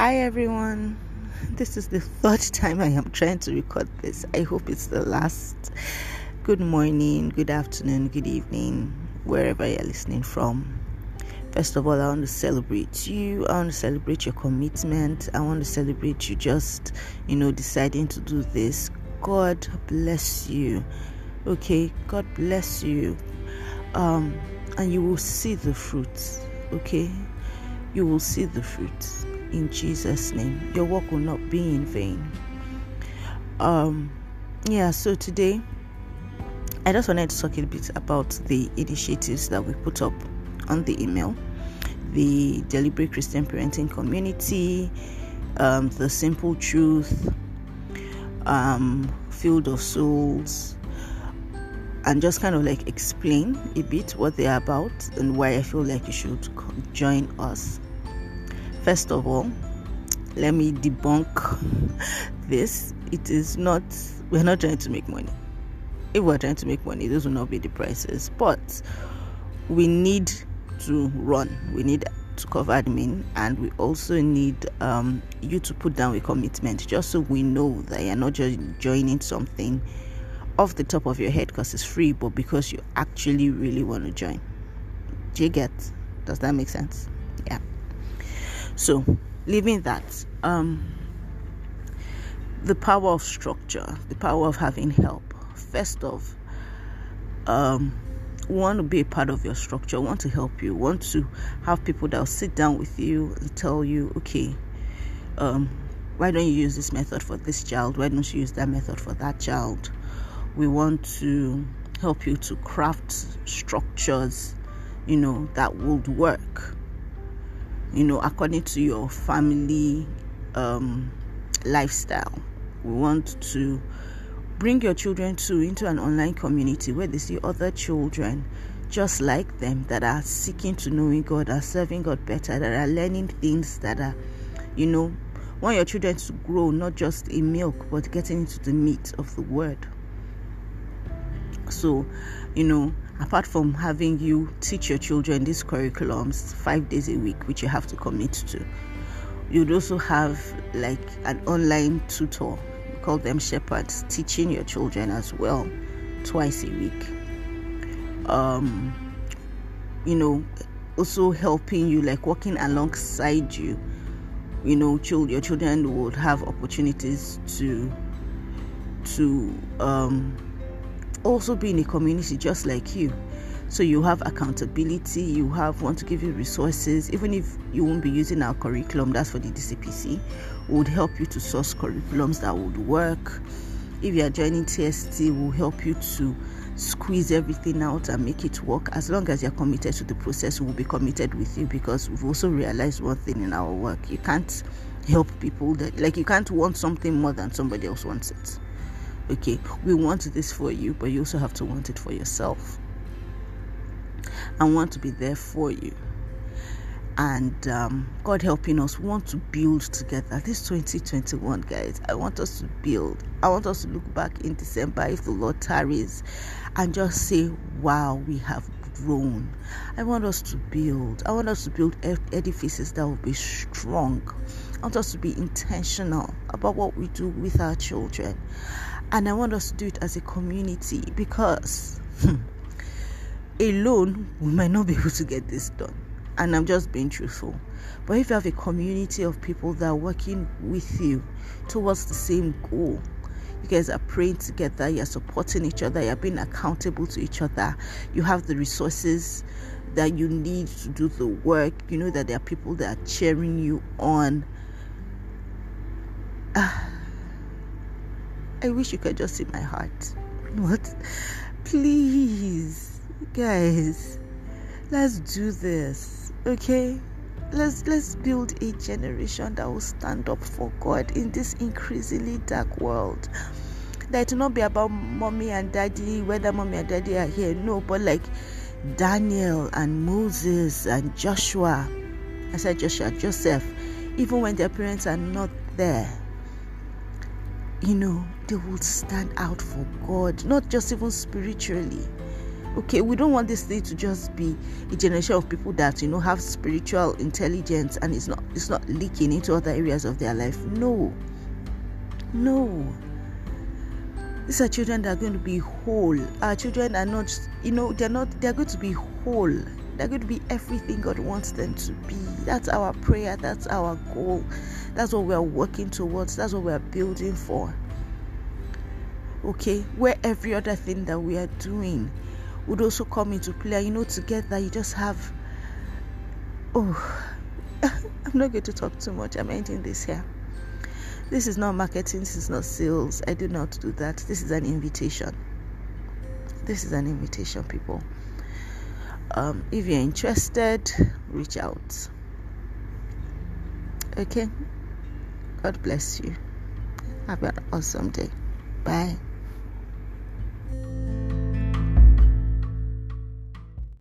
Hi everyone. This is the third time I am trying to record this. I hope it's the last. Good morning, good afternoon, good evening, wherever you're listening from. First of all, I want to celebrate you. I want to celebrate your commitment. I want to celebrate you just, you know, deciding to do this. God bless you. Okay, God bless you. Um, and you will see the fruits. Okay, you will see the fruits in Jesus' name. Your work will not be in vain. Um, yeah, so today I just wanted to talk a bit about the initiatives that we put up on the email the Deliberate Christian Parenting Community, um, The Simple Truth, um, Field of Souls, and just kind of like explain a bit what they are about and why I feel like you should join us. First of all, let me debunk this. It is not, we're not trying to make money. If we're trying to make money, those will not be the prices. But we need to run, we need to cover admin, and we also need um, you to put down a commitment just so we know that you're not just joining something off the top of your head because it's free, but because you actually really want to join. Do you get? Does that make sense? Yeah. So, leaving that, um, the power of structure, the power of having help. First off, um, want to be a part of your structure, want to help you, want to have people that will sit down with you and tell you, okay, um, why don't you use this method for this child? Why don't you use that method for that child? We want to help you to craft structures, you know, that would work you know, according to your family um, lifestyle. We want to bring your children to into an online community where they see other children just like them that are seeking to knowing God, are serving God better, that are learning things that are, you know, want your children to grow not just in milk but getting into the meat of the word. So, you know, apart from having you teach your children these curriculums five days a week, which you have to commit to, you'd also have like an online tutor, we call them shepherds, teaching your children as well twice a week. Um, you know, also helping you, like working alongside you. You know, your children would have opportunities to to um also be in a community just like you. So you have accountability, you have want to give you resources, even if you won't be using our curriculum, that's for the DCPC, would help you to source curriculums that would work. If you are joining TST, will help you to squeeze everything out and make it work. As long as you're committed to the process, we'll be committed with you because we've also realized one thing in our work. You can't help people that like you can't want something more than somebody else wants it okay we want this for you but you also have to want it for yourself and want to be there for you and um, God helping us we want to build together. This 2021, guys, I want us to build. I want us to look back in December if the Lord tarries and just say, Wow, we have grown. I want us to build. I want us to build edifices that will be strong. I want us to be intentional about what we do with our children. And I want us to do it as a community because hmm, alone we might not be able to get this done. And I'm just being truthful. But if you have a community of people that are working with you towards the same goal, you guys are praying together, you're supporting each other, you're being accountable to each other, you have the resources that you need to do the work, you know that there are people that are cheering you on. Uh, I wish you could just see my heart. What? Please, guys, let's do this, okay? Let's let's build a generation that will stand up for God in this increasingly dark world. That will not be about mommy and daddy, whether mommy and daddy are here. No, but like Daniel and Moses and Joshua. I said Joshua, Joseph, even when their parents are not there you know, they will stand out for God, not just even spiritually, okay we don't want this thing to just be a generation of people that you know have spiritual intelligence and it's not it's not leaking into other areas of their life. No. No. These are children that are going to be whole. Our children are not you know they're not they're going to be whole. They're going to be everything god wants them to be. That's our prayer. That's our goal. That's what we're working towards. That's what we're building for okay where every other thing that we are doing would also come into play. You know, together you just have. Oh, I'm not going to talk too much. I'm ending this here. This is not marketing, this is not sales. I do not do that. This is an invitation. This is an invitation, people. Um, if you're interested, reach out. Okay? God bless you. Have an awesome day. Bye.